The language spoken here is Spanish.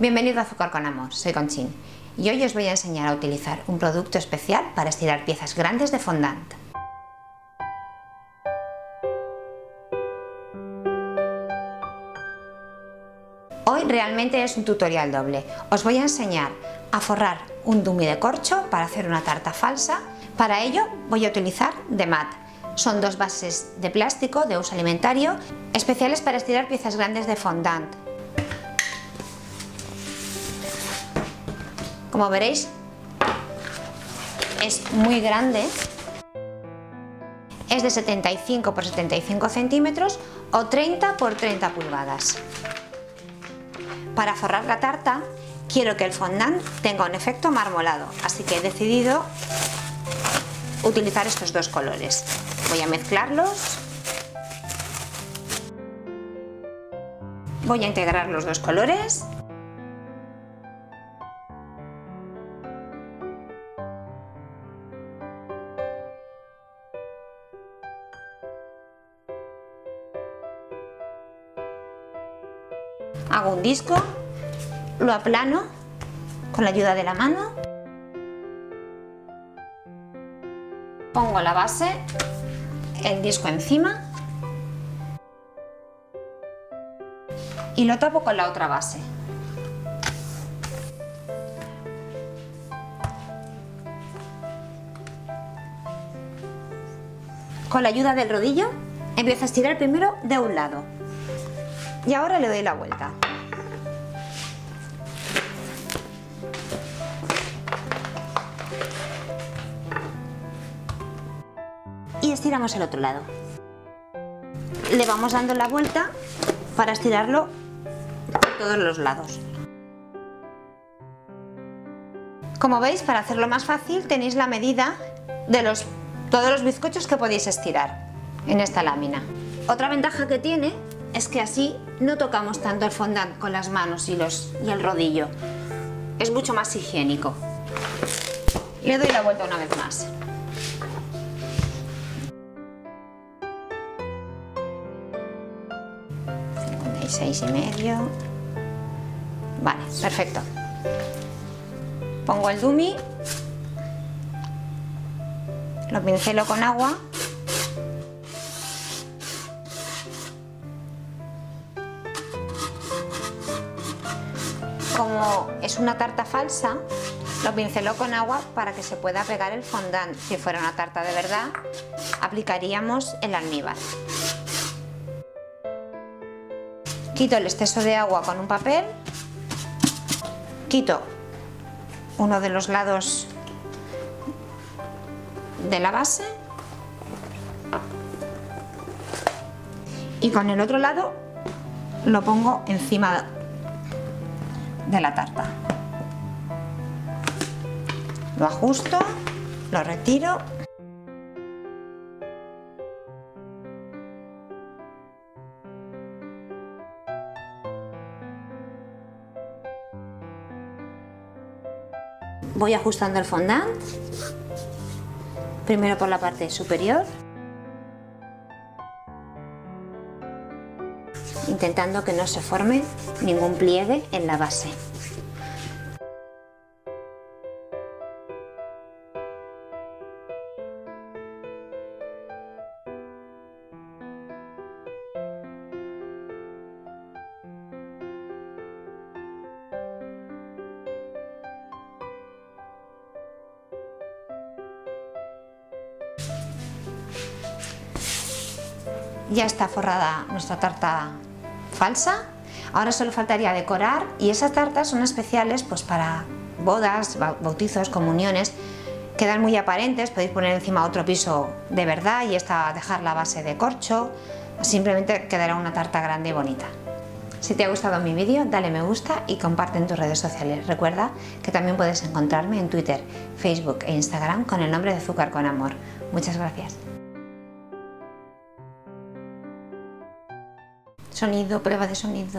Bienvenido a Azúcar con Amor, soy Conchín y hoy os voy a enseñar a utilizar un producto especial para estirar piezas grandes de fondant. Hoy realmente es un tutorial doble. Os voy a enseñar a forrar un dummy de corcho para hacer una tarta falsa. Para ello voy a utilizar de mat. Son dos bases de plástico de uso alimentario especiales para estirar piezas grandes de fondant. Como veréis, es muy grande. Es de 75 por 75 centímetros o 30 por 30 pulgadas. Para forrar la tarta quiero que el fondant tenga un efecto marmolado, así que he decidido utilizar estos dos colores. Voy a mezclarlos. Voy a integrar los dos colores. Hago un disco, lo aplano con la ayuda de la mano, pongo la base, el disco encima. Y lo tapo con la otra base. Con la ayuda del rodillo empiezo a estirar primero de un lado y ahora le doy la vuelta. Y estiramos el otro lado. Le vamos dando la vuelta para estirarlo por todos los lados. Como veis, para hacerlo más fácil tenéis la medida de los, todos los bizcochos que podéis estirar en esta lámina. Otra ventaja que tiene es que así no tocamos tanto el fondant con las manos y, los, y el rodillo. Es mucho más higiénico. Le doy la vuelta una vez más. seis y medio. Vale, perfecto. Pongo el dummy, lo pincelo con agua como es una tarta falsa, lo pinceló con agua para que se pueda pegar el fondant. Si fuera una tarta de verdad, aplicaríamos el almíbar. Quito el exceso de agua con un papel, quito uno de los lados de la base y con el otro lado lo pongo encima de la tarta. Lo ajusto, lo retiro. Voy ajustando el fondant, primero por la parte superior intentando que no se forme ningún pliegue en la base. Ya está forrada nuestra tarta falsa. Ahora solo faltaría decorar y esas tartas son especiales pues para bodas, bautizos, comuniones. Quedan muy aparentes, podéis poner encima otro piso de verdad y esta dejar la base de corcho. Simplemente quedará una tarta grande y bonita. Si te ha gustado mi vídeo, dale me gusta y comparte en tus redes sociales. Recuerda que también puedes encontrarme en Twitter, Facebook e Instagram con el nombre de Azúcar con Amor. Muchas gracias. Sonido, prueba de sonido.